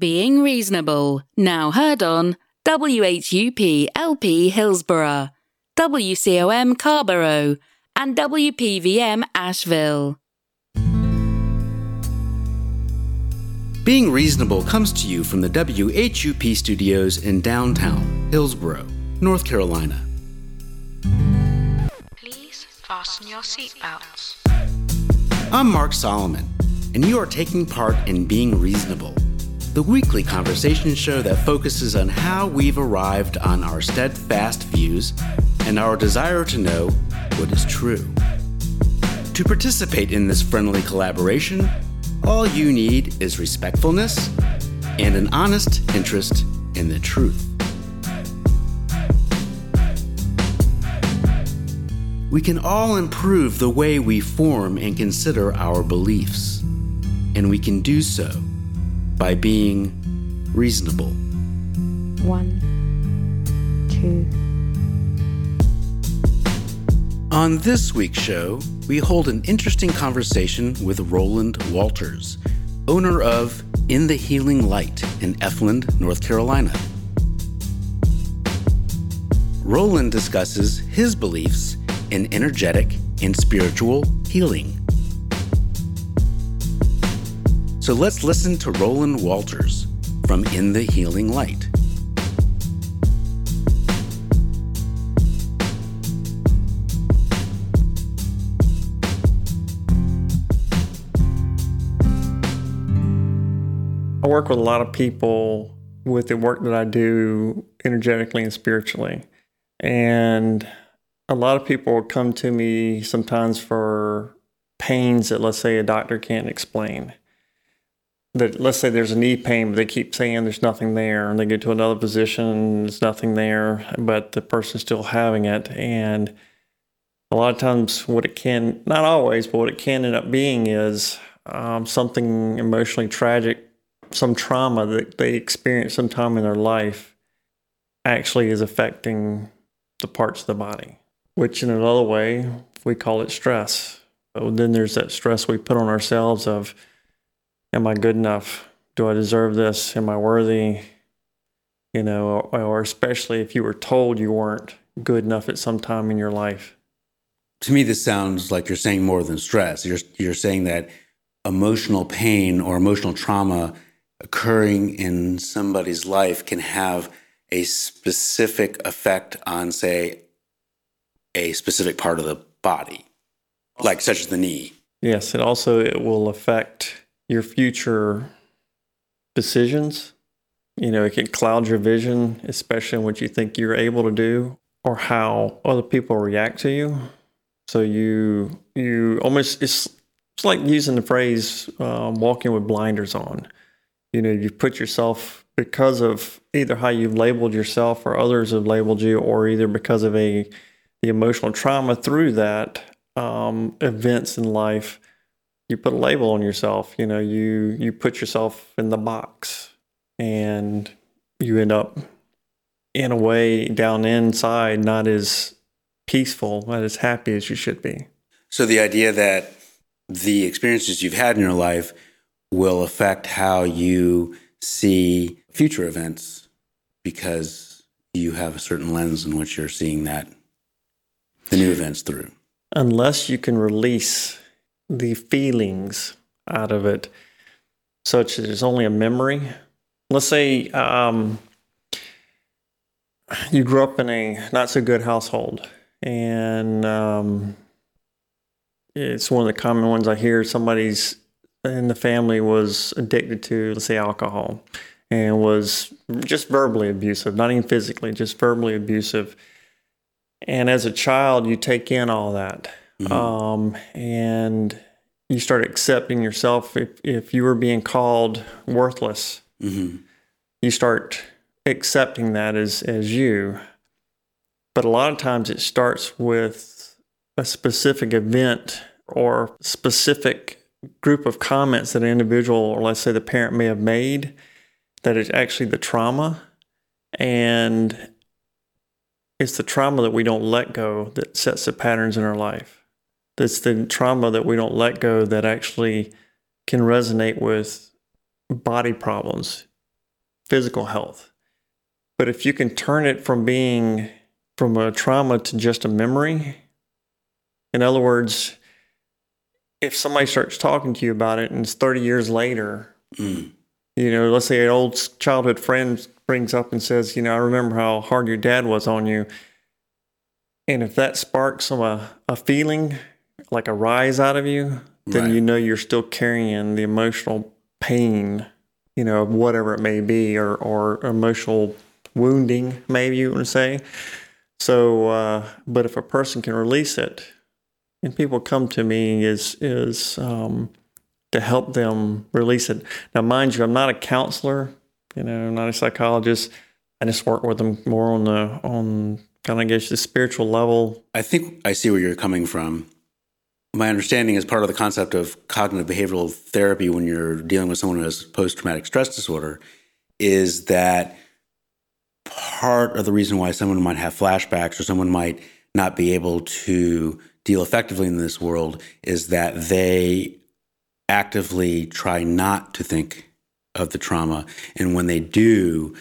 Being Reasonable, now heard on WHUP LP Hillsborough, WCOM Carrboro, and WPVM Asheville. Being Reasonable comes to you from the WHUP studios in downtown Hillsborough, North Carolina. Please fasten your seatbelts. I'm Mark Solomon, and you are taking part in Being Reasonable the weekly conversation show that focuses on how we've arrived on our steadfast views and our desire to know what is true. To participate in this friendly collaboration, all you need is respectfulness and an honest interest in the truth. We can all improve the way we form and consider our beliefs, and we can do so by being reasonable. One, two. On this week's show, we hold an interesting conversation with Roland Walters, owner of In the Healing Light in Efland, North Carolina. Roland discusses his beliefs in energetic and spiritual healing. So let's listen to Roland Walters from In the Healing Light. I work with a lot of people with the work that I do energetically and spiritually. And a lot of people come to me sometimes for pains that, let's say, a doctor can't explain that let's say there's a knee pain, but they keep saying there's nothing there, and they get to another position, there's nothing there, but the person's still having it. And a lot of times, what it can, not always, but what it can end up being is um, something emotionally tragic, some trauma that they experienced sometime in their life actually is affecting the parts of the body, which in another way, we call it stress. But then there's that stress we put on ourselves of, am I good enough? Do I deserve this? Am I worthy? You know, or, especially if you were told you weren't good enough at some time in your life. To me, this sounds like you're saying more than stress. You're, you're saying that emotional pain or emotional trauma occurring in somebody's life can have a specific effect on, say, a specific part of the body, like such as the knee. Yes, it also it will affect your future decisions. You know, it can cloud your vision, especially what you think you're able to do or how other people react to you. So you you almost it's it's like using the phrase um, "walking with blinders on." You know, you put yourself because of either how you've labeled yourself or others have labeled you, or either because of a the emotional trauma through that um, events in life you put a label on yourself. You know, you you put yourself in the box, and you end up in a way down inside not as peaceful, not as happy as you should be. So the idea that the experiences you've had in your life will affect how you see future events because you have a certain lens in which you're seeing that the new events through. Unless you can release the feelings out of it, such as it's only a memory. Let's say um, you grew up in a not so good household, and um, it's one of the common ones I hear. Somebody's in the family was addicted to, let's say, alcohol, and was just verbally abusive, not even physically, just verbally abusive. And as a child, you take in all that Mm-hmm. Um, and you start accepting yourself. If, if you were being called worthless, mm-hmm. you start accepting that as, as you. But a lot of times it starts with a specific event or specific group of comments that an individual, or let's say the parent, may have made that is actually the trauma. And it's the trauma that we don't let go that sets the patterns in our life. That's the trauma that we don't let go that actually can resonate with body problems. physical health. But if you can turn it from being from a trauma to just a memory, in other words, if somebody starts talking to you about it and it's 30 years later, Mm. you know, let's say an old childhood friend brings up and says, you know, I remember how hard your dad was on you. And if that sparks some uh, a feeling like a rise out of you, then Right. you know you're still carrying the emotional pain, you know, whatever it may be, or or emotional wounding, maybe you want to say. So, uh, but if a person can release it, and people come to me is is um, to help them release it. Now, mind you, I'm not a counselor, you know, I'm not a psychologist. I just work with them more on the on kind of I guess the spiritual level. I think I see where you're coming from. My understanding is part of the concept of cognitive behavioral therapy when you're dealing with someone who has post traumatic stress disorder is that part of the reason why someone might have flashbacks or someone might not be able to deal effectively in this world is that they actively try not to think of the trauma. And when they do,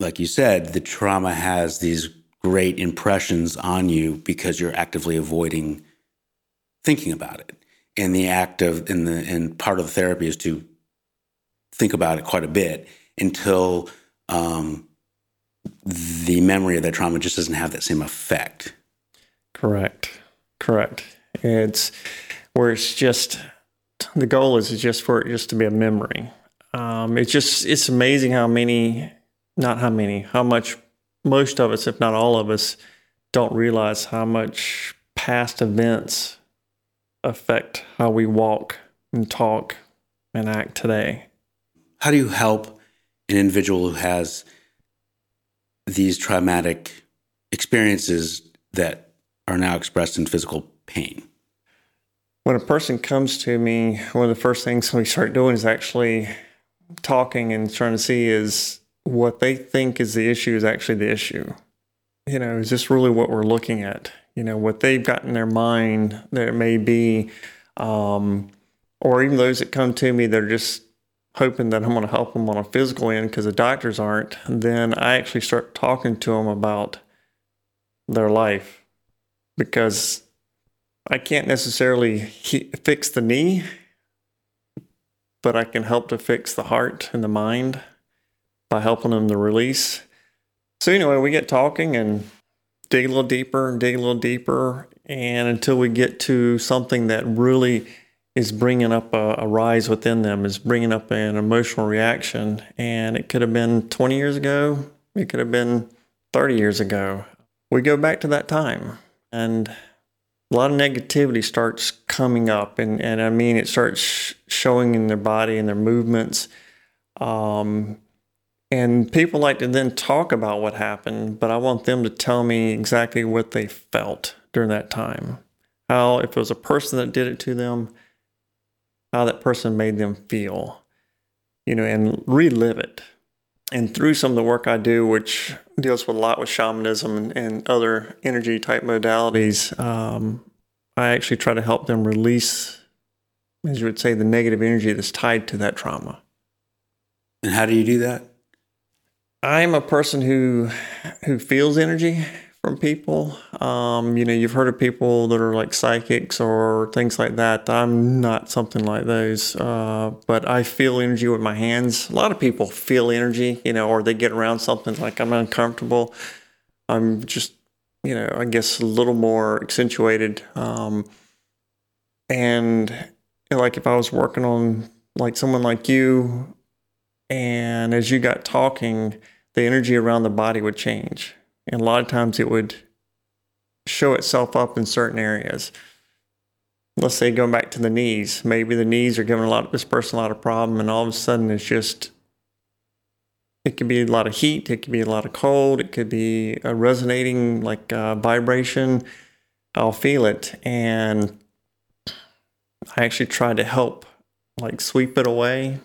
like you said, the trauma has these great impressions on you because you're actively avoiding thinking about it. And the act of and the and part of the therapy is to think about it quite a bit until um, the memory of that trauma just doesn't have that same effect. Correct. Correct. It's where it's just the goal is just for it just to be a memory. Um, it's just it's amazing how many, not how many, how much most of us, if not all of us, don't realize how much past events affect how we walk and talk and act today. How do you help an individual who has these traumatic experiences that are now expressed in physical pain? When a person comes to me, one of the first things we start doing is actually talking and trying to see is what they think is the issue is actually the issue. You know, is this really what we're looking at? You know, what they've got in their mind that it may be, um, or even those that come to me that are just hoping that I'm going to help them on a physical end because the doctors aren't. Then I actually start talking to them about their life because I can't necessarily he- fix the knee, but I can help to fix the heart and the mind by helping them to release. So, anyway, we get talking and dig a little deeper and dig a little deeper. And until we get to something that really is bringing up a, a rise within them, is bringing up an emotional reaction. And it could have been 20 years ago, it could have been 30 years ago. We go back to that time. And a lot of negativity starts coming up and, and i mean it starts showing in their body and their movements um, and people like to then talk about what happened but i want them to tell me exactly what they felt during that time how if it was a person that did it to them how that person made them feel you know and relive it and through some of the work I do, which deals with a lot with shamanism and, and other energy type modalities, um, I actually try to help them release, as you would say, the negative energy that's tied to that trauma. And how do you do that? I'm a person who who feels energy from people. Um, you know, you've heard of people that are like psychics or things like that. I'm not something like those, uh, but I feel energy with my hands. A lot of people feel energy, you know, or they get around something like I'm uncomfortable. I'm just, you know, I guess a little more accentuated. Um, and like if I was working on like someone like you, and as you got talking, the energy around the body would change. And a lot of times it would show itself up in certain areas. Let's say going back to the knees, maybe the knees are giving a lot of this person a lot of problem, and all of a sudden it's just it could be a lot of heat, it could be a lot of cold, it could be a resonating like uh, vibration. I'll feel it, and I actually try to help, like sweep it away,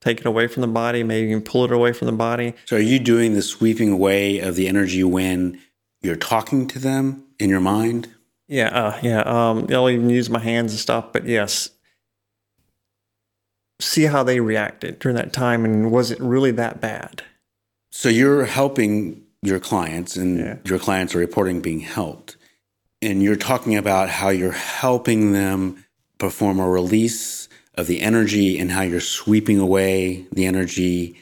take it away from the body, maybe even pull it away from the body. So, are you doing the sweeping away of the energy when you're talking to them in your mind? Yeah, uh, yeah. Um, I'll even use my hands and stuff, but yes. See how they reacted during that time, and was it really that bad? So you're helping your clients, and Yeah. your clients are reporting being helped. And you're talking about how you're helping them perform a release of the energy and how you're sweeping away the energy.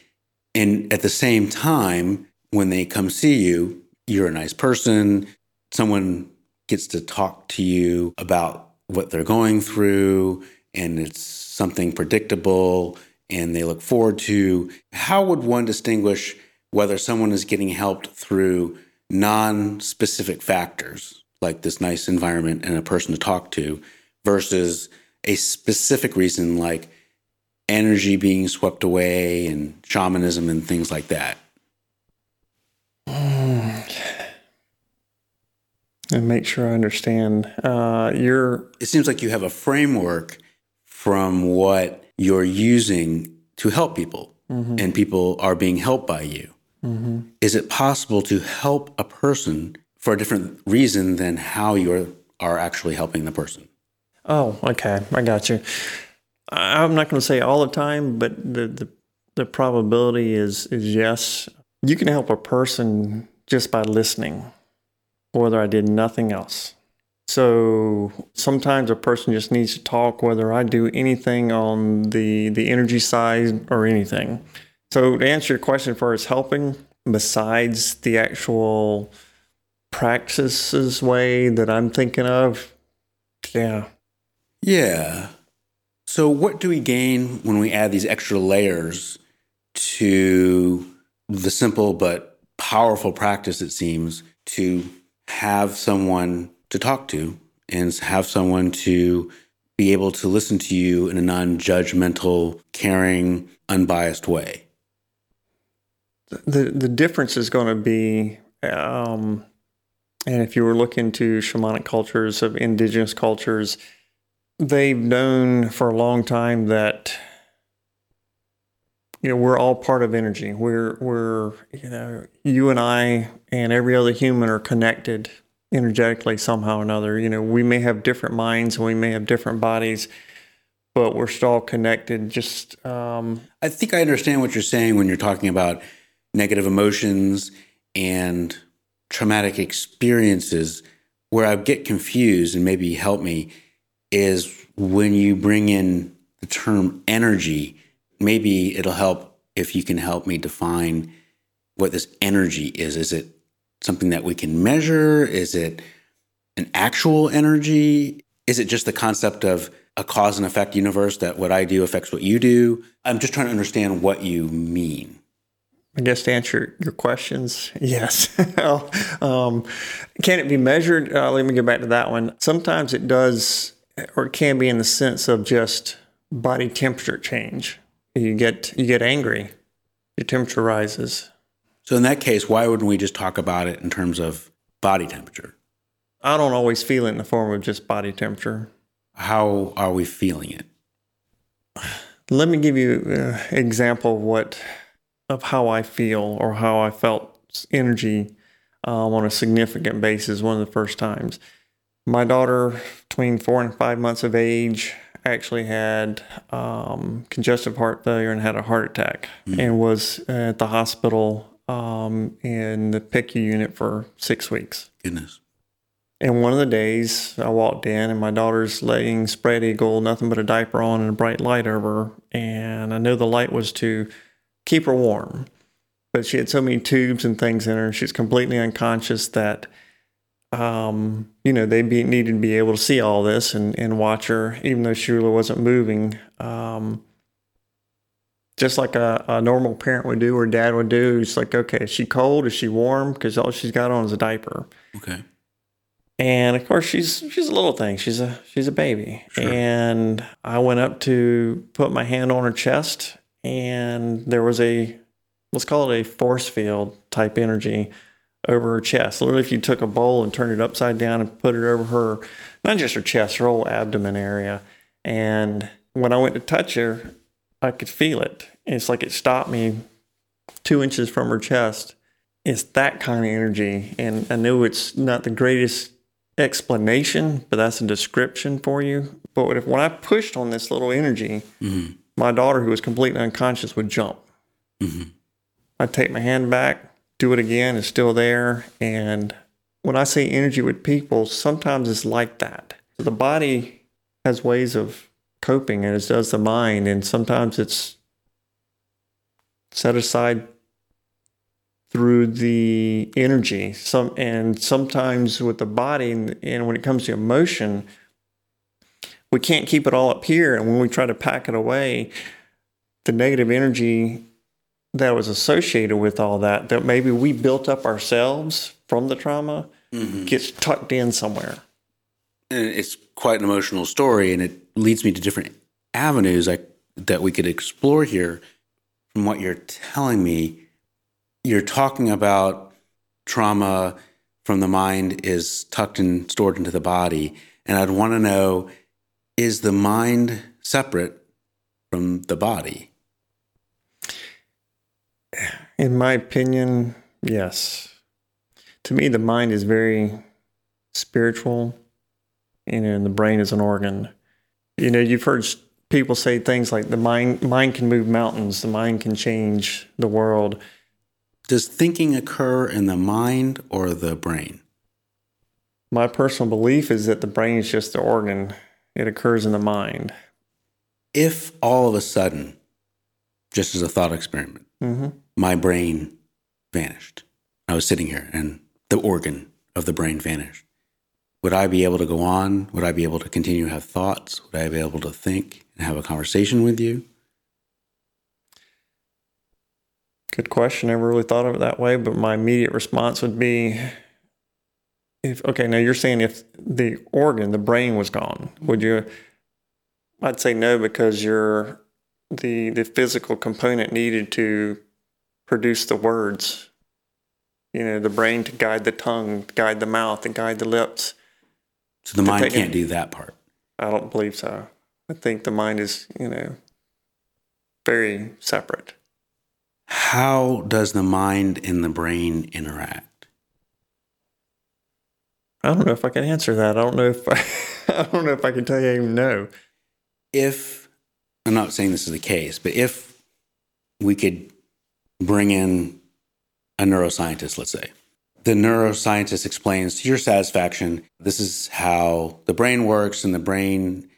And at the same time, when they come see you, you're a nice person. Someone gets to talk to you about what they're going through, and it's something predictable and they look forward to. How would one distinguish whether someone is getting helped through non specific factors, like this nice environment and a person to talk to, versus a specific reason, like energy being swept away and shamanism and things like that? And make sure I understand. Uh, you're It seems like you have a framework from what you're using to help people, and people are being helped by you. Is it possible to help a person for a different reason than how you are actually helping the person? Oh, okay. I got you. I'm not going to say all the time, but the, the the probability is is yes. You can help a person just by listening, whether I did nothing else. So sometimes a person just needs to talk, whether I do anything on the the energy side or anything. So to answer your question, for as helping, besides the actual practices way that I'm thinking of, yeah, Yeah. So, what do we gain when we add these extra layers to the simple but powerful practice, it seems, to have someone to talk to and have someone to be able to listen to you in a non judgmental, caring, unbiased way? the the difference is going to be um, and if you were looking to shamanic cultures of indigenous cultures they've known for a long time that you know we're all part of energy we're we're you know you and i and every other human are connected energetically somehow or another you know we may have different minds and we may have different bodies but we're still connected just um, I think I understand what you're saying when you're talking about negative emotions and traumatic experiences. Where I get confused, and maybe help me, is when you bring in the term energy. Maybe it'll help if you can help me define what this energy is. Is it something that we can measure? Is it an actual energy? Is it just the concept of a cause and effect universe that what I do affects what you do? I'm just trying to understand what you mean. I guess to answer your questions, yes. um, can it be measured? Uh, let me get back to that one. Sometimes it does, or it can be in the sense of just body temperature change. You get you get angry, your temperature rises. So in that case, why wouldn't we just talk about it in terms of body temperature? I don't always feel it in the form of just body temperature. How are we feeling it? Let me give you an example of what of how I feel or how I felt energy um, on a significant basis. One of the first times, my daughter, between four and five months of age, actually had um, congestive heart failure and had a heart attack, and was at the hospital um, in the PICU unit for six weeks. Goodness. And one of the days I walked in and my daughter's laying spread eagle, nothing but a diaper on and a bright light over her. And I know the light was to keep her warm. But she had so many tubes and things in her, she's completely unconscious that um, you know, they be, needed to be able to see all this and, and watch her, even though she wasn't moving. Um, just like a, a normal parent would do or dad would do. It's like, okay, is she cold? Is she warm? Because all she's got on is a diaper. Okay. And of course, she's she's a little thing. She's a she's a baby. Sure. And I went up to put my hand on her chest, and there was a let's call it a force field type energy over her chest. Literally, if you took a bowl and turned it upside down and put it over her, not just her chest, her whole abdomen area. And when I went to touch her, I could feel it. It's like it stopped me two inches from her chest. It's that kind of energy. And I know it's not the greatest explanation, but that's a description for you. But if, when I pushed on this little energy, Mm-hmm. my daughter, who was completely unconscious, would jump. Mm-hmm. I take my hand back, do it again, it's still there. And when I say energy with people, sometimes it's like that. The body has ways of coping, and as does the mind. And sometimes it's set aside through the energy. Some and sometimes with the body, and when it comes to emotion, we can't keep it all up here. And when we try to pack it away, the negative energy that was associated with all that, that maybe we built up ourselves from the trauma, mm-hmm. gets tucked in somewhere. and it's quite an emotional story, and it leads me to different avenues I, that we could explore here. From what you're telling me, you're talking about trauma from the mind is tucked and stored into the body, and I'd want to know: is the mind separate from the body? In my opinion, yes. To me, the mind is very spiritual, you know, and the brain is an organ. You know, you've heard people say things like the mind mind can move mountains, the mind can change the world. Does thinking occur in the mind or the brain? My personal belief is that the brain is just the organ. It occurs in the mind. If all of a sudden, just as a thought experiment, hmm my brain vanished. I was sitting here and the organ of the brain vanished. Would I be able to go on? Would I be able to continue to have thoughts? Would I be able to think and have a conversation with you? Good question. I Never really thought of it that way, but my immediate response would be if okay, now you're saying if the organ, the brain was gone, would you I'd say no because you're the the physical component needed to produce the words. You know, the brain to guide the tongue, guide the mouth, and guide the lips. So the mind can't do that part. I don't believe so. I think the mind is, you know, very separate. How does the mind and the brain interact? I don't know if I can answer that. I don't know if I, I don't know if I can tell you I even know. If, I'm not saying this is the case, but if we could bring in a neuroscientist, let's say, the neuroscientist explains to your satisfaction this is how the brain works, and the brain,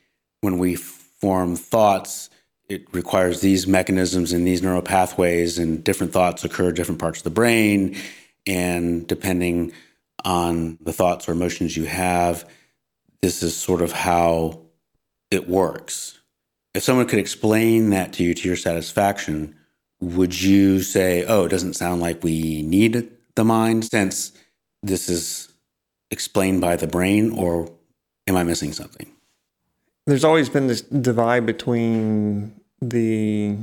when we form thoughts, it requires these mechanisms and these neural pathways, and different thoughts occur different parts of the brain. And depending on the thoughts or emotions you have, this is sort of how it works. If someone could explain that to you to your satisfaction, would you say, oh, it doesn't sound like we need the mind since this is explained by the brain, or am I missing something? There's always been this divide between the,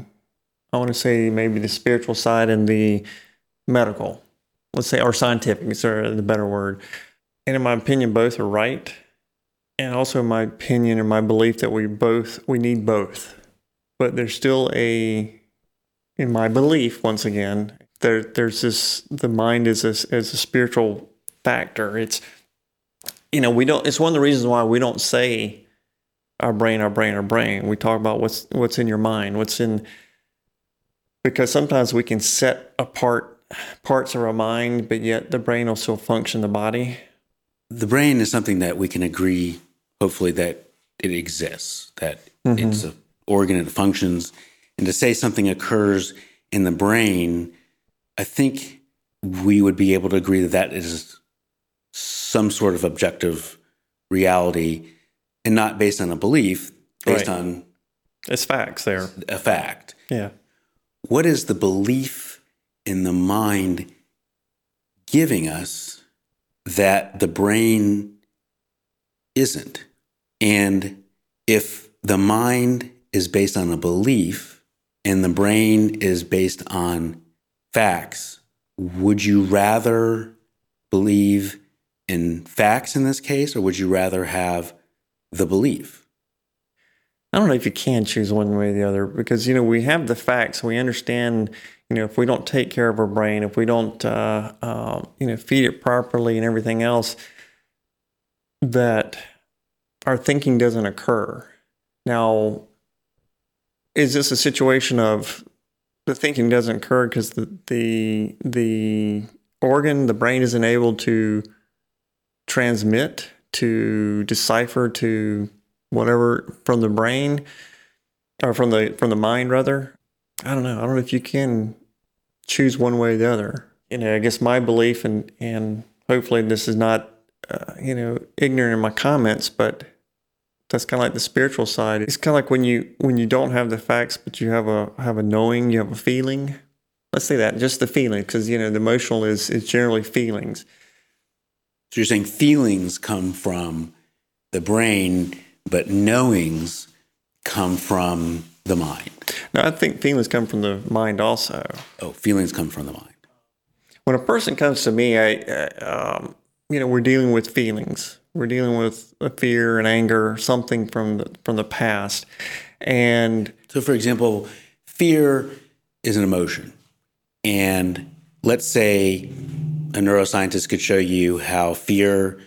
I want to say maybe the spiritual side and the medical, let's say, or scientific is the better word. And in my opinion, both are right. And also in my opinion and my belief that we both, we need both. But there's still a, in my belief, once again, there, there's this, the mind is a, is a spiritual factor. It's, you know, we don't, it's one of the reasons why we don't say, our brain, our brain, our brain. We talk about what's what's in your mind, what's in because sometimes we can set apart parts of our mind, but yet the brain will still function the body. The brain is something that we can agree, hopefully, that it exists, that mm-hmm. it's an organ, it functions. And to say something occurs in the brain, I think we would be able to agree that that is some sort of objective reality and not based on a belief, based Right. on It's facts there. a fact. Yeah. What is the belief in the mind giving us that the brain isn't? And if the mind is based on a belief and the brain is based on facts, would you rather believe in facts in this case, or would you rather have the belief? I don't know if you can choose one way or the other because you know we have the facts. We understand, you know, if we don't take care of our brain, if we don't, uh, uh, you know, feed it properly and everything else, that our thinking doesn't occur. Now, is this a situation of the thinking doesn't occur because the, the the organ, the brain, isn't able to transmit, to decipher, to whatever from the brain or from the from the mind rather. I don't know. I don't know if you can choose one way or the other. You know, I guess my belief and and hopefully this is not uh, you know ignorant in my comments, but that's kind of like the spiritual side. It's kind of like when you when you don't have the facts, but you have a have a knowing, you have a feeling. Let's say that just the feeling, because you know the emotional is is generally feelings. So you're saying feelings come from the brain, but knowings come from the mind. No, I think feelings come from the mind also. Oh, feelings come from the mind. When a person comes to me, I, uh, um, you know, we're dealing with feelings. We're dealing with a fear and anger, something from the from the past, and So, for example, fear is an emotion. And let's say a neuroscientist could show you how fear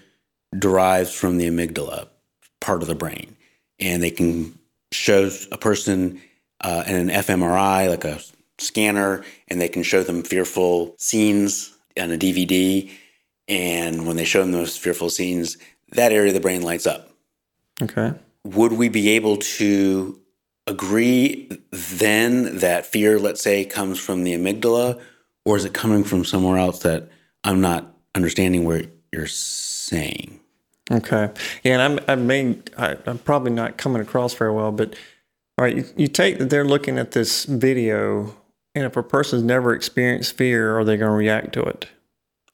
derives from the amygdala, part of the brain. And they can show a person uh, in an fMRI, like a scanner, and they can show them fearful scenes on a DVD. And when they show them those fearful scenes, that area of the brain lights up. Okay, would we be able to agree then that fear, let's say, comes from the amygdala, or is it coming from somewhere else that I'm not understanding where you're saying? okay, yeah, and I'm I may I, I'm probably not coming across very well, but all right, you, you take that they're looking at this video, and if a person's never experienced fear, are they going to react to it?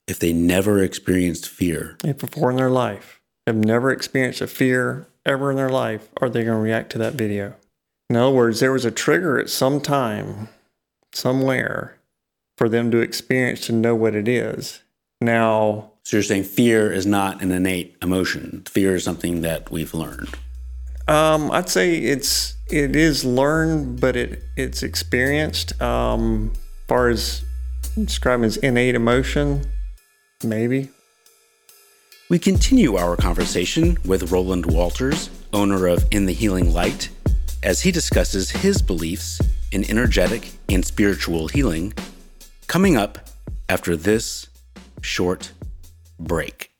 If they never experienced fear, If before in their life have never experienced a fear ever in their life, are they going to react to that video? In other words, there was a trigger at some time, somewhere, for them to experience to know what it is. Now, so you're saying fear is not an innate emotion. Fear is something that we've learned. um, I'd say it's it is learned, but it it's experienced. Um, far as describing as innate emotion, maybe. We continue our conversation with Roland Walters, owner of In the Healing Light, as he discusses his beliefs in energetic and spiritual healing, coming up after this short break.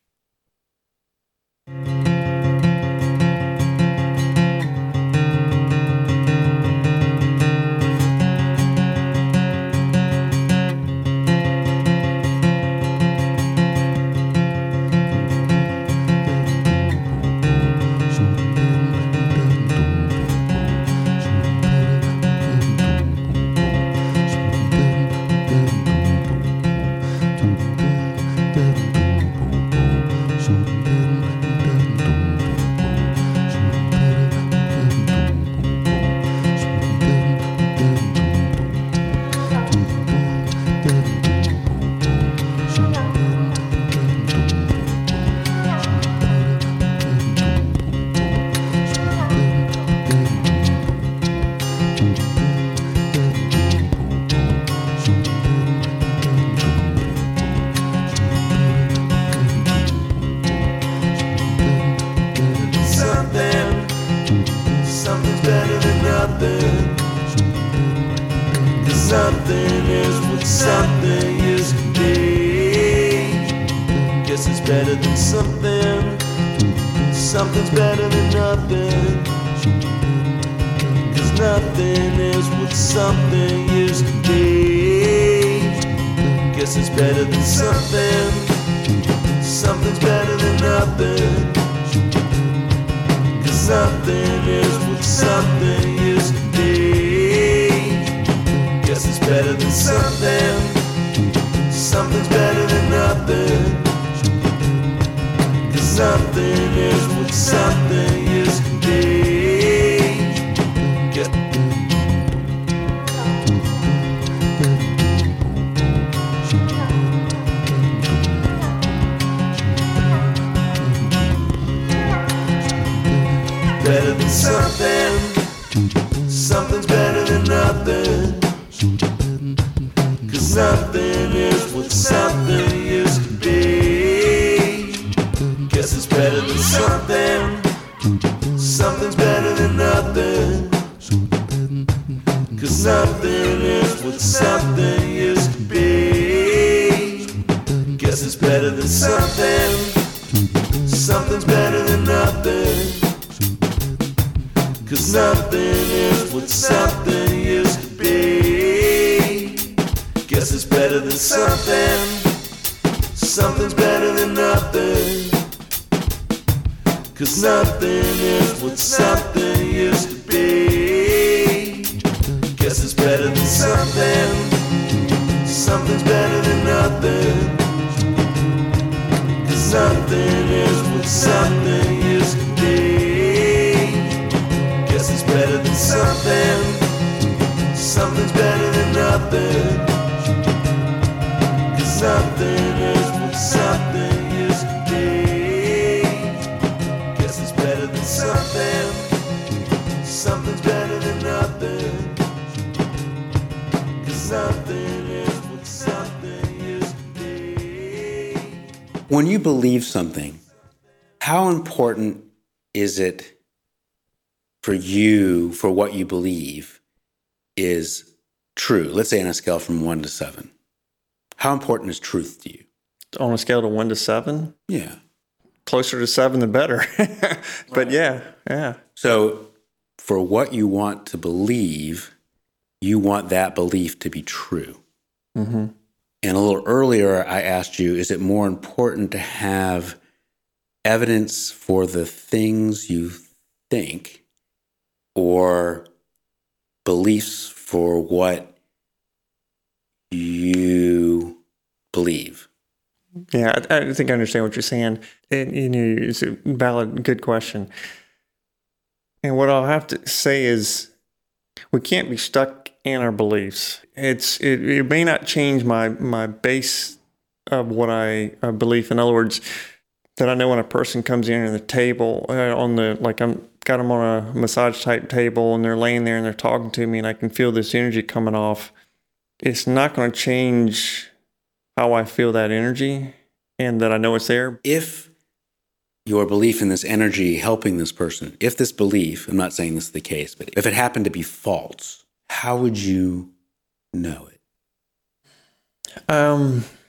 Something is something what you believe is true? Let's say on a scale from one to seven. How important is truth to you? On a scale of one to seven, Yeah. closer to seven, the better. but yeah, yeah. So, for what you want to believe, you want that belief to be true. hmm And a little earlier, I asked you, is it more important to have evidence for the things you think or beliefs for what you believe? Yeah, I, I think I understand what you're saying. And you know, it's a valid, good question. And what I'll have to say is, we can't be stuck in our beliefs. It's it, it may not change my my base of what I uh, believe. In other words, that I know when a person comes in at the table uh, on the like I'm got them on a massage type table and they're laying there and they're talking to me and I can feel this energy coming off. It's not going to change how I feel that energy and that I know it's there. If your belief in this energy helping this person, if this belief, I'm not saying this is the case, but if it happened to be false, how would you know it? Um, if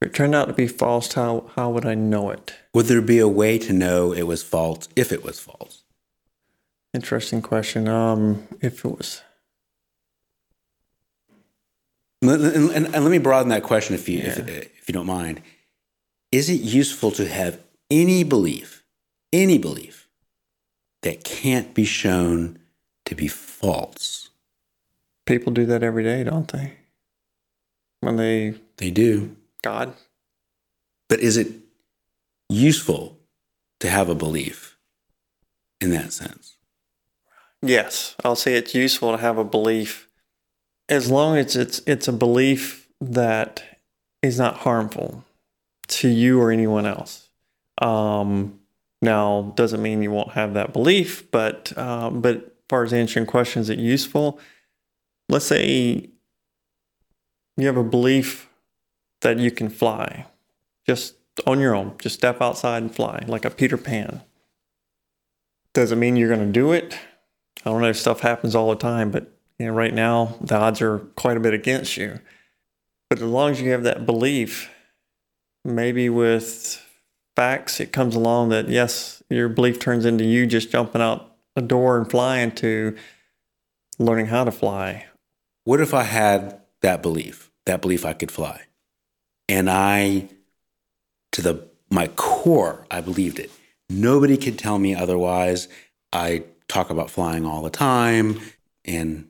it turned out to be false, how how would I know it? Would there be a way to know it was false if it was false? Interesting question. Um, if it was, And, and- and let me broaden that question if you, if, if you don't mind. Is it useful to have any belief, any belief that can't be shown to be false? people do that every day, don't they? When they They do. God, But is it useful to have a belief in that sense? yes, I'll say it's useful to have a belief, as long as it's it's a belief that is not harmful to you or anyone else. Um, now, doesn't mean you won't have that belief, but uh, but as far as answering questions, is it useful? Let's say you have a belief that you can fly, just on your own, just step outside and fly like a Peter Pan. Doesn't mean you're going to do it. I don't know. If stuff happens all the time, but you know, right now the odds are quite a bit against you. But as long as you have that belief, maybe with facts, it comes along that yes, your belief turns into you just jumping out a door and flying to learning how to fly. What if I had that belief, that belief I could fly, and I, to the my core, I believed it. Nobody could tell me otherwise. I talk about flying all the time, and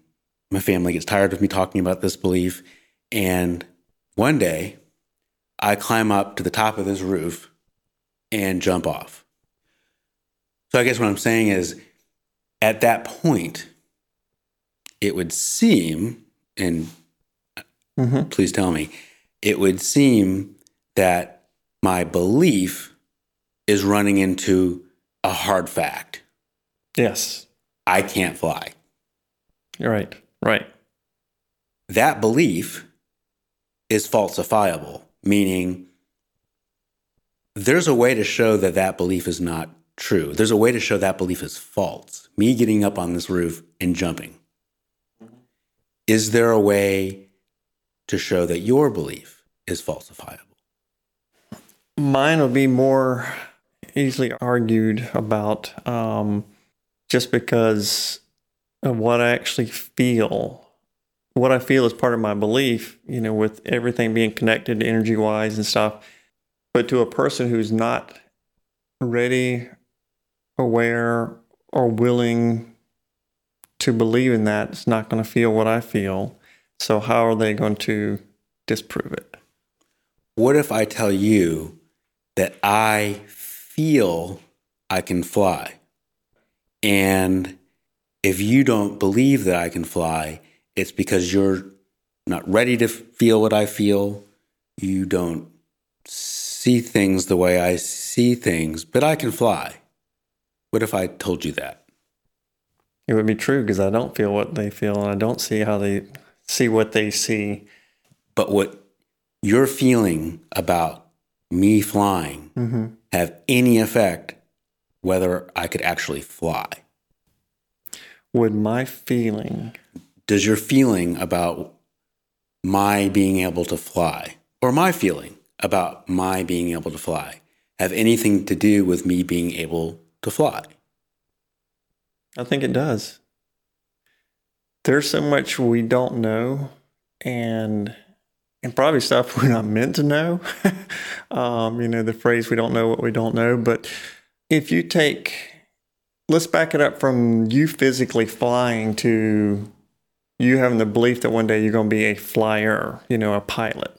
my family gets tired of me talking about this belief. And one day, I climb up to the top of this roof and jump off. So I guess what I'm saying is, at that point, it would seem, and Mm-hmm. please tell me, it would seem that my belief is running into a hard fact. Yes, I can't fly. you're right. Right. That belief is falsifiable, meaning there's a way to show that that belief is not true. There's a way to show that belief is false. Me getting up on this roof and jumping. Mm-hmm. is there a way to show that your belief is falsifiable? Mine will be more easily argued about um, just because of what I actually feel. What I feel is part of my belief, you know, with everything being connected energy wise and stuff. But to a person who's not ready, aware, or willing to believe in that, it's not going to feel what I feel. So, how are they going to disprove it? What if I tell you that I feel I can fly? And if you don't believe that I can fly, it's because you're not ready to feel what I feel. You don't see things the way I see things, but I can fly. What if I told you that? It would be true because I don't feel what they feel and I don't see how they see what they see. But what you're feeling about me flying Mm-hmm. have any effect whether I could actually fly? Would my feeling, Does your feeling about my being able to fly or my feeling about my being able to fly have anything to do with me being able to fly? I think it does. There's so much we don't know and and probably stuff we're not meant to know. um, you know, the phrase we don't know what we don't know. But if you take let's back it up from you physically flying to you having the belief that one day you're going to be a flyer, you know, a pilot.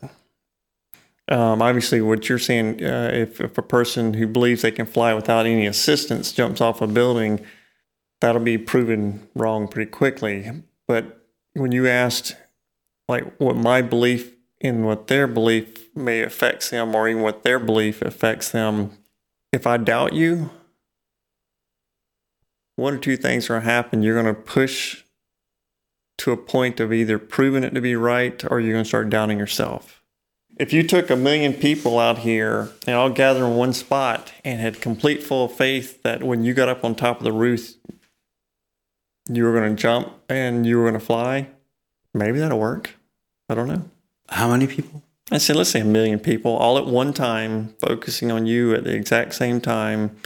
Um, obviously, what you're saying, uh, if, if a person who believes they can fly without any assistance jumps off a building, that'll be proven wrong pretty quickly. But when you asked, like, what my belief in what their belief may affect them, or even what their belief affects them, if I doubt you, one or two things are going to happen. You're going to push to a point of either proving it to be right or you're going to start doubting yourself. If you took a million people out here and all gathered in one spot and had complete full faith that when you got up on top of the roof, you were going to jump and you were going to fly, maybe that'll work. I don't know. How many people? I said, let's say a million people all at one time, focusing on you at the exact same time,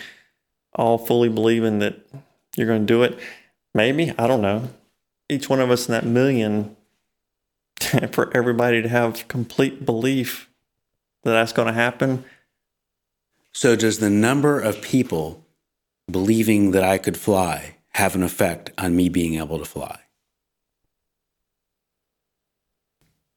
all fully believing that you're going to do it. Maybe, I don't know. Each one of us in that million, for everybody to have complete belief that that's going to happen. So, does the number of people believing that I could fly have an effect on me being able to fly?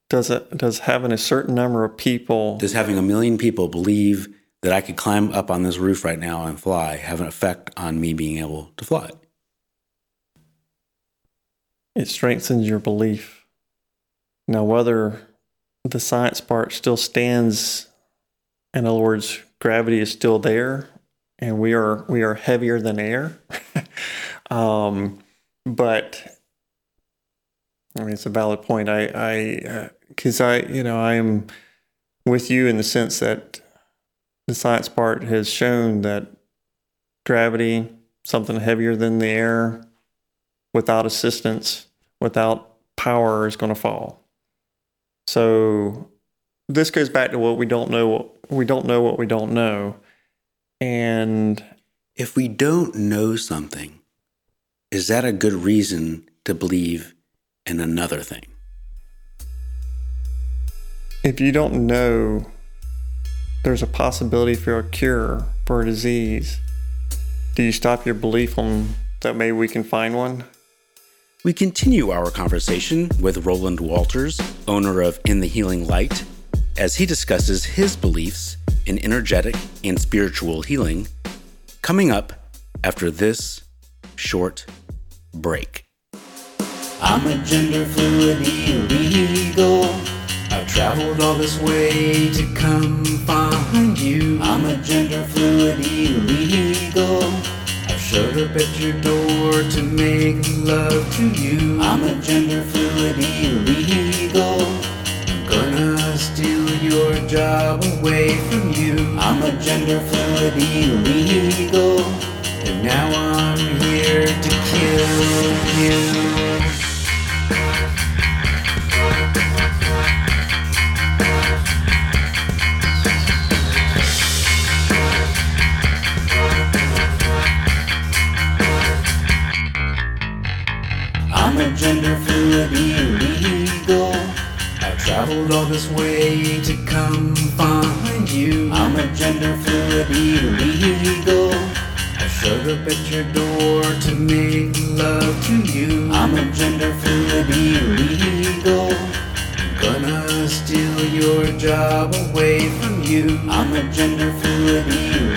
Does it does having a certain number of people Does having a million people believe that I could climb up on this roof right now and fly have an effect on me being able to fly? it strengthens your belief. Now, whether the science part still stands, in other words, gravity is still there, and we are we are heavier than air. um, but I mean, it's a valid point. I I because I you know I am with you in the sense that the science part has shown that gravity, something heavier than the air, without assistance, without power, is going to fall. So this goes back to what we don't know. We don't know what we don't know, and If we don't know something, is that a good reason to believe in another thing? if you don't know there's a possibility for a cure for a disease, do you stop your belief on that maybe we can find one? We continue our conversation with Roland Walters, owner of In the Healing Light, as he discusses his beliefs in energetic and spiritual healing, coming up after this short break. I'm a gender fluid illegal. I've traveled all this way to come find you. I'm a gender fluid illegal. I've showed up at your door to make love to you. I'm a gender fluid illegal. I'm gonna steal your job away from you. I'm a gender fluid illegal. And now I'm to kill you. I'm a gender fluid illegal. I traveled all this way to come find you. I'm a gender fluid illegal. Showed up at your door to make love to you. I'm a gender fluid illegal. Gonna steal your job away from you. I'm a gender fluid illegal.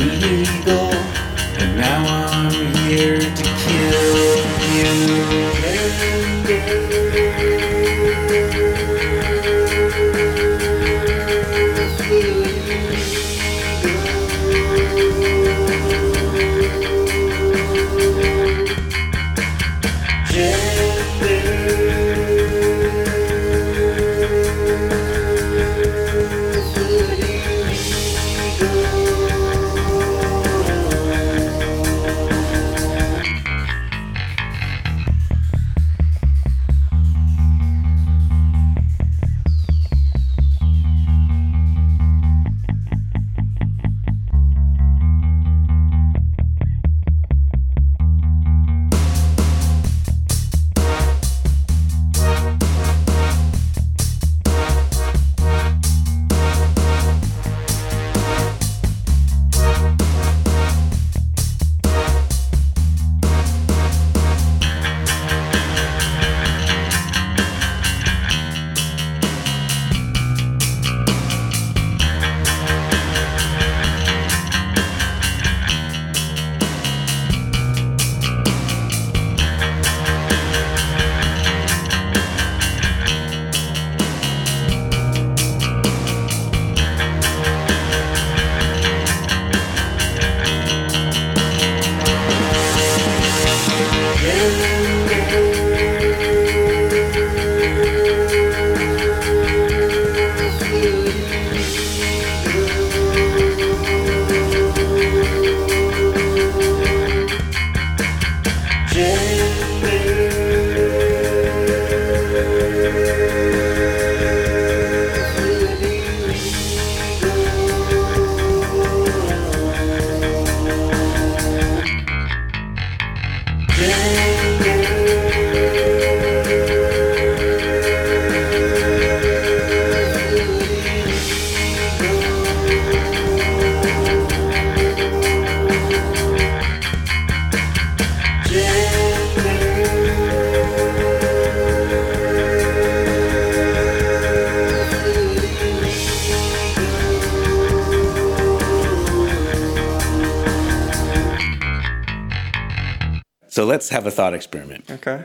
Let's have a thought experiment. Okay.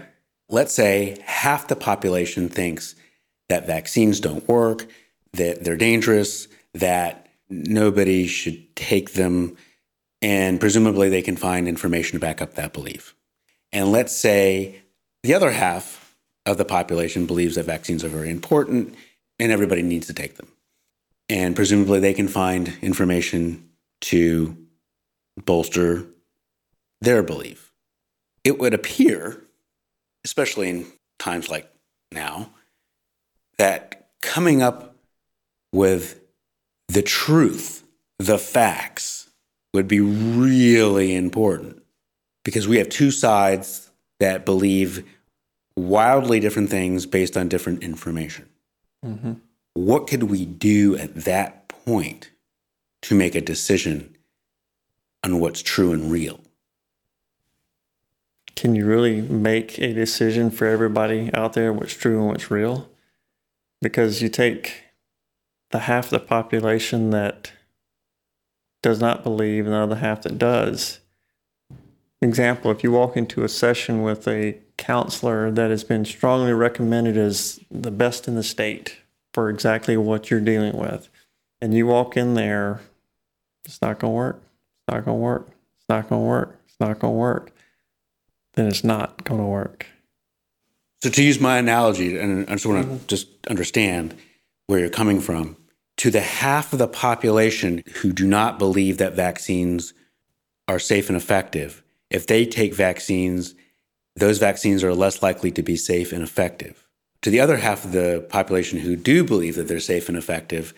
Let's say half the population thinks that vaccines don't work, that they're dangerous, that nobody should take them, and presumably they can find information to back up that belief. And let's say the other half of the population believes that vaccines are very important and everybody needs to take them. And presumably they can find information to bolster their belief. It would appear, especially in times like now, that coming up with the truth, the facts, would be really important because we have two sides that believe wildly different things based on different information. Mm-hmm. What could we do at that point to make a decision on what's true and real? Can you really make a decision for everybody out there what's true and what's real? Because you take the half the population that does not believe and the other half that does. Example, if you walk into a session with a counselor that has been strongly recommended as the best in the state for exactly what you're dealing with, and you walk in there, it's not going to work, it's not going to work, it's not going to work, it's not going to work, then it's not going to work. So, to use my analogy, and I just want to mm-hmm. just understand where you're coming from, to the half of the population who do not believe that vaccines are safe and effective, if they take vaccines, those vaccines are less likely to be safe and effective. To the other half of the population who do believe that they're safe and effective,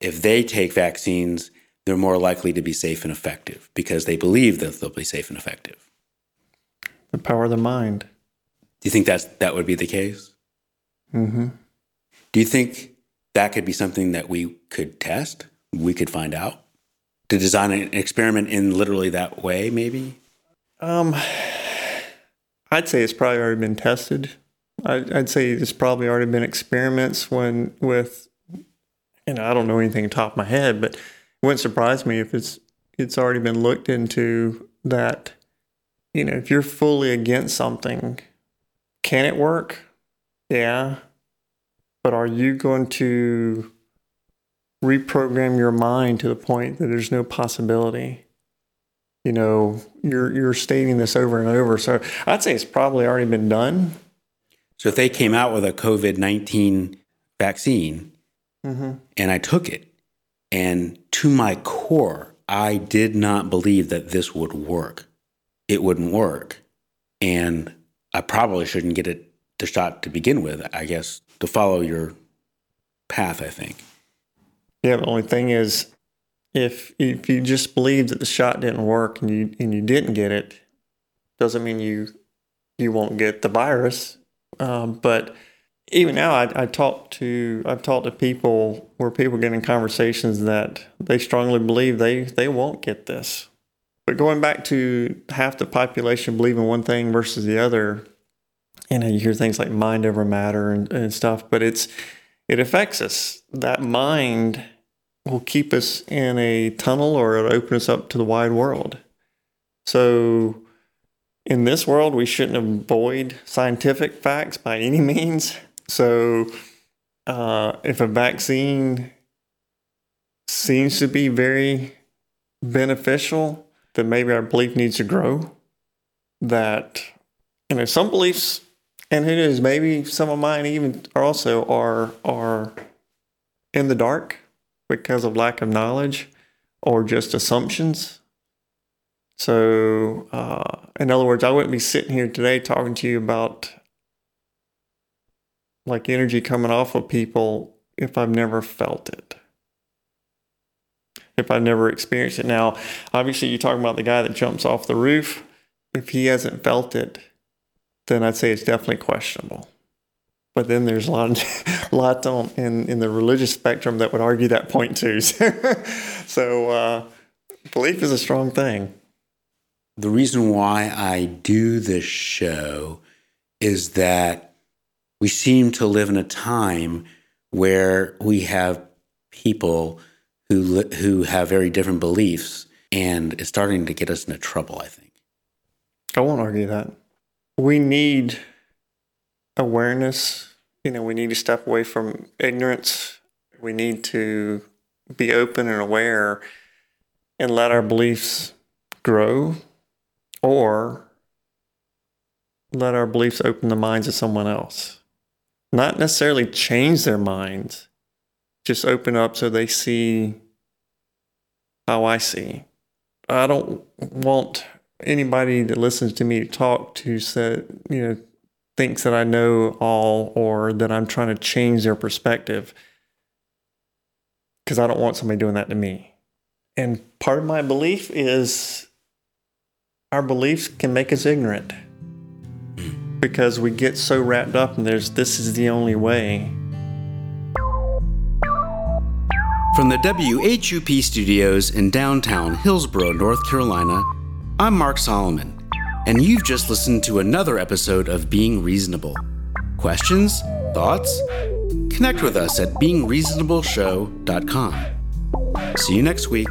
if they take vaccines, they're more likely to be safe and effective because they believe that they'll be safe and effective. The power of the mind. Do you think that's that would be the case? Mm-hmm. Do you think that could be something that we could test? We could find out to design an experiment in literally that way, maybe. Um, I'd say it's probably already been tested. I'd, I'd say there's probably already been experiments when with, and I don't know anything top of my head, but it wouldn't surprise me if it's it's already been looked into that, you know, if you're fully against something, can it work? Yeah. But are you going to reprogram your mind to the point that there's no possibility? You know, you're you're stating this over and over. So I'd say it's probably already been done. So if they came out with a COVID nineteen vaccine Mm-hmm. and I took it, and to my core, I did not believe that this would work. It wouldn't work, and I probably shouldn't get it the shot to begin with. I guess to follow your path. I think. Yeah, the only thing is, if if you just believe that the shot didn't work and you and you didn't get it, doesn't mean you you won't get the virus. Um, but even now, I, I talk to I've talked to people where people get in conversations that they strongly believe they they won't get this. But going back to half the population believing one thing versus the other, you know, you hear things like mind over matter and, and stuff, but it's it affects us. That mind will keep us in a tunnel or it'll open us up to the wide world. So in this world, we shouldn't avoid scientific facts by any means. So uh, if a vaccine seems to be very beneficial, then maybe our belief needs to grow. That you know some beliefs, and who knows, maybe some of mine even are also are are in the dark because of lack of knowledge or just assumptions. So, uh, in other words, I wouldn't be sitting here today talking to you about like energy coming off of people if I've never felt it. If I've never experienced it. Now, obviously, you're talking about the guy that jumps off the roof. If he hasn't felt it, then I'd say it's definitely questionable. But then there's a lot, of, a lot on, in in the religious spectrum that would argue that point too. so, uh, belief is a strong thing. The reason why I do this show is that we seem to live in a time where we have people who who have very different beliefs, and it's starting to get us into trouble. I think. I won't argue that. We need awareness. You know, we need to step away from ignorance. We need to be open and aware and let our beliefs grow or let our beliefs open the minds of someone else. Not necessarily change their minds, just open up so they see how I see. I don't want anybody that listens to me to talk to you know, thinks that I know all or that I'm trying to change their perspective because I don't want somebody doing that to me. And part of my belief is our beliefs can make us ignorant because we get so wrapped up and there's this is the only way. From the WHUP studios in downtown Hillsborough, North Carolina, I'm Mark Solomon, and you've just listened to another episode of Being Reasonable. Questions? Thoughts? Connect with us at beingreasonableshow.com. See you next week.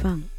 Funk.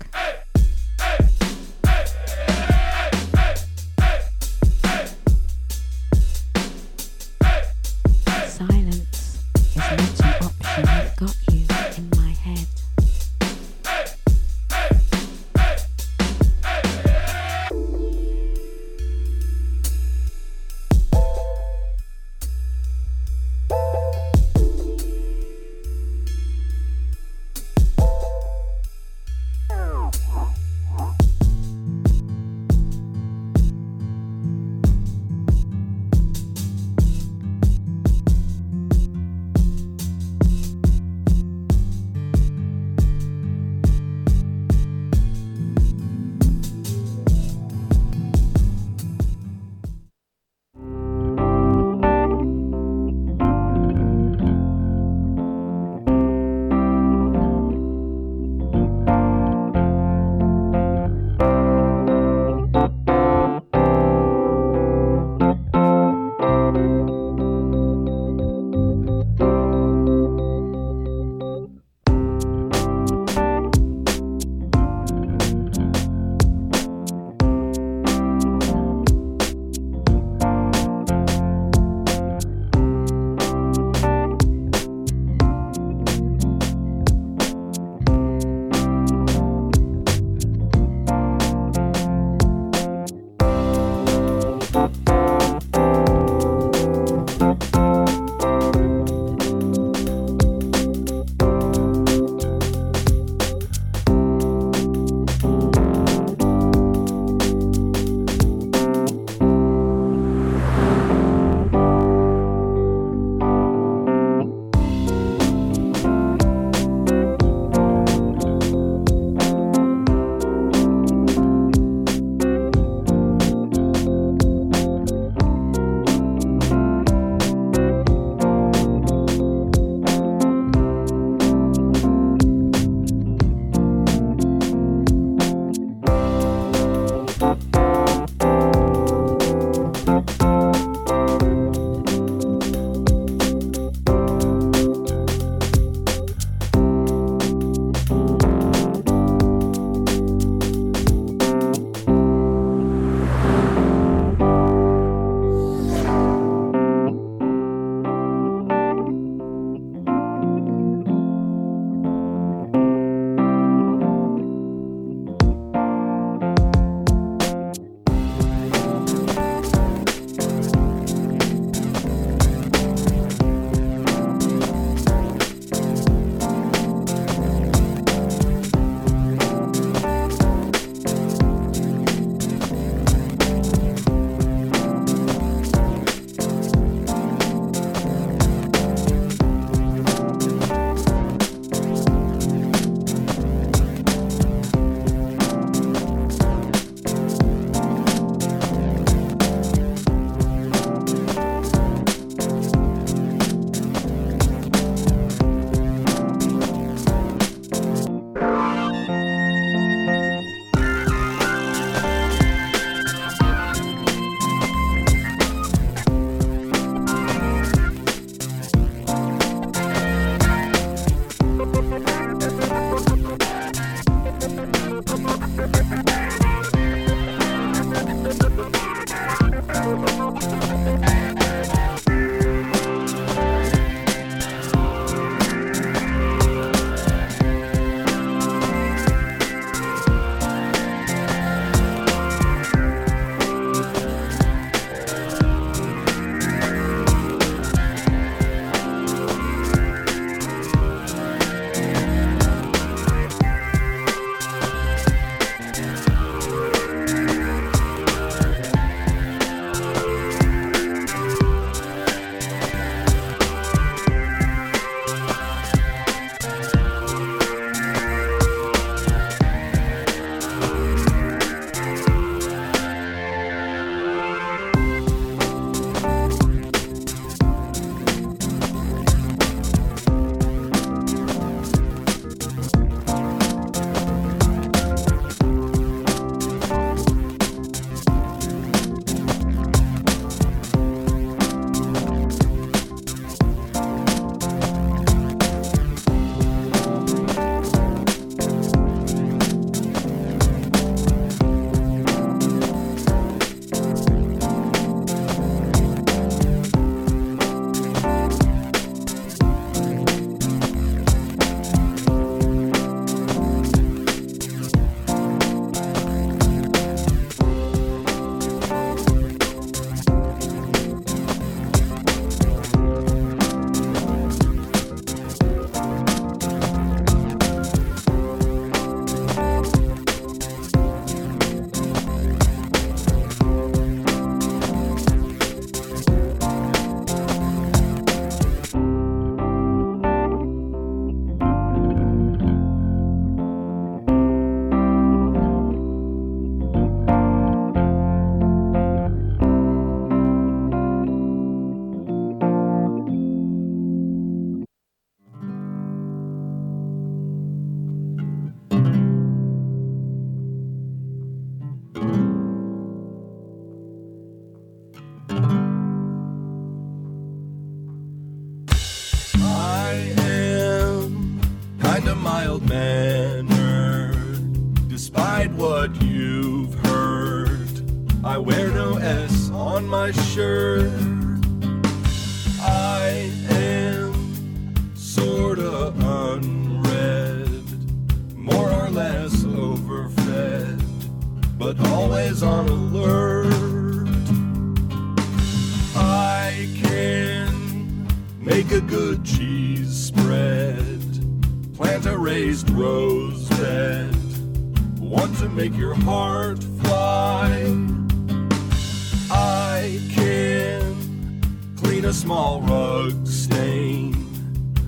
Clean a small rug stain,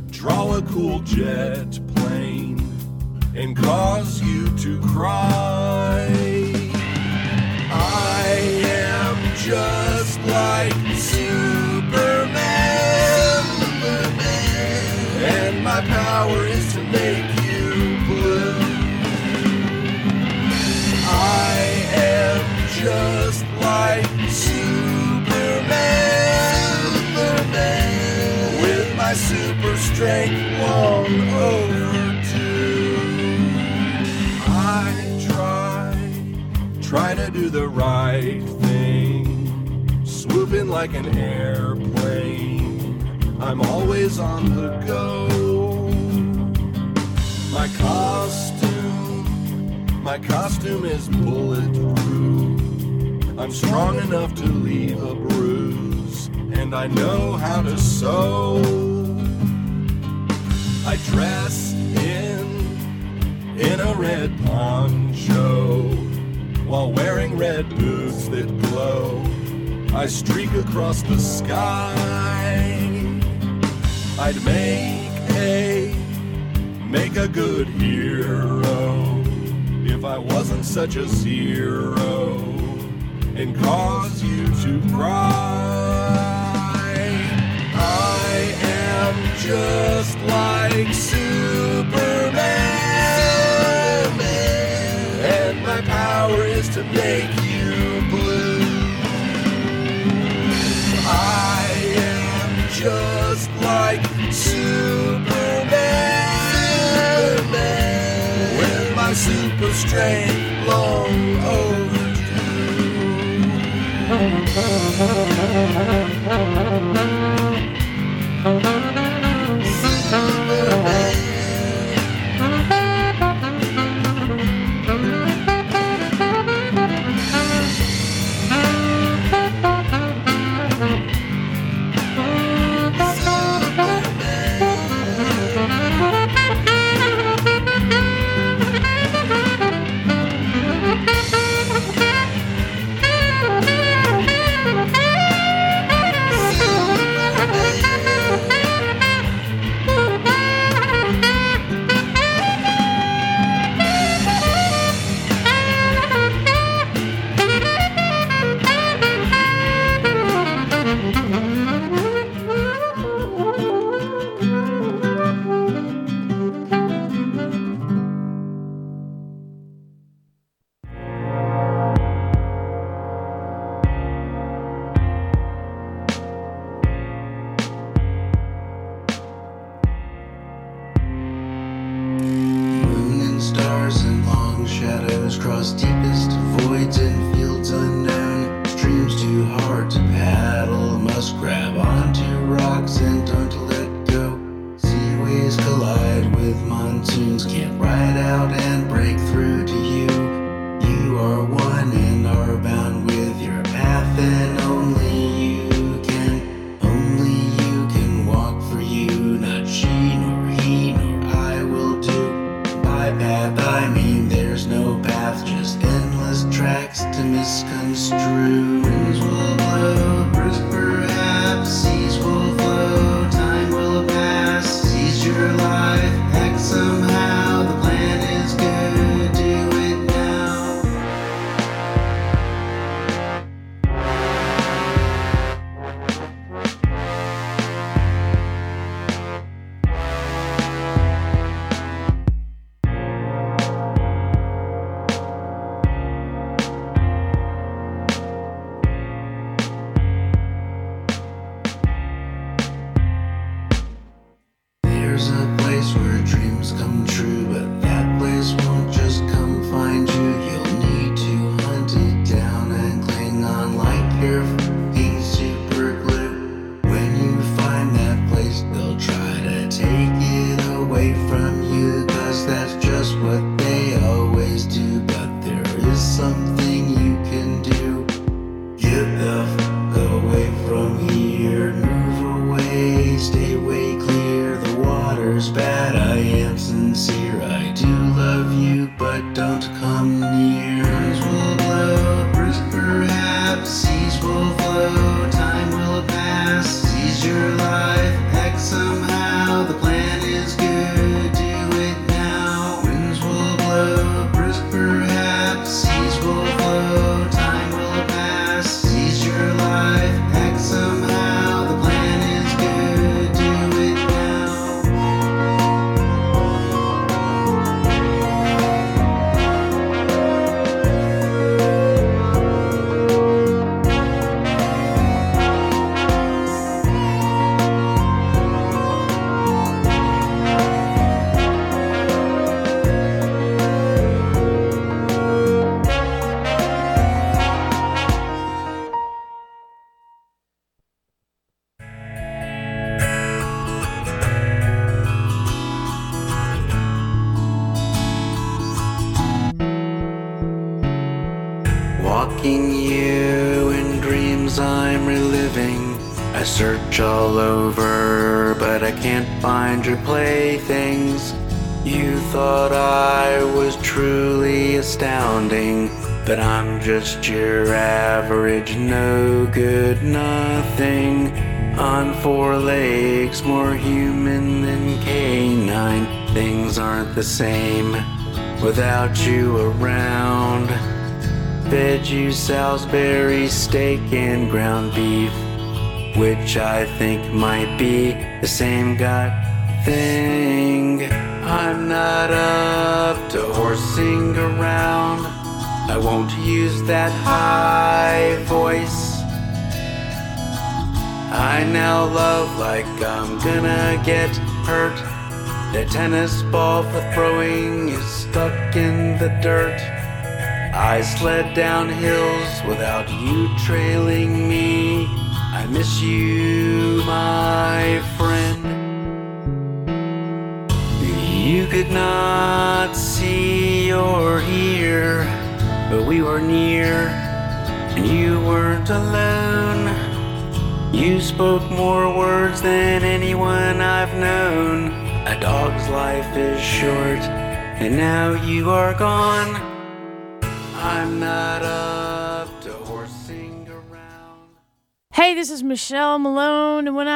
draw a cool jet plane, and cause you to cry. I am just like Superman, and my power is to make you blue. I am just strength long overdue. I try, try to do the right thing, swooping like an airplane. I'm always on the go. My costume, my costume is bulletproof. I'm strong enough to leave a bruise, and I know how to sew. I dress in in a red poncho while wearing red boots that glow. I streak across the sky. I'd make a make a good hero if I wasn't such a zero and cause you to cry. Am just like Superman, and my power is to make you blue. I am just like Superman, with my super strength long overdue. Moon your playthings. You thought I was truly astounding, but I'm just your average, no good, nothing. On four legs, more human than canine. Things aren't the same without you around. Fed you Salisbury steak and ground beef, which I think might be the same god thing. I'm not up to horsing around. I won't use that high voice. I now love like I'm gonna get hurt. The tennis ball for throwing is stuck in the dirt. I sled down hills without you trailing me. I miss you, my friend. You could not see or hear, but we were near, and you weren't alone. You spoke more words than anyone I've known. A dog's life is short, and now you are gone. I'm not up to horsing around. Hey, this is Michelle Malone, and when I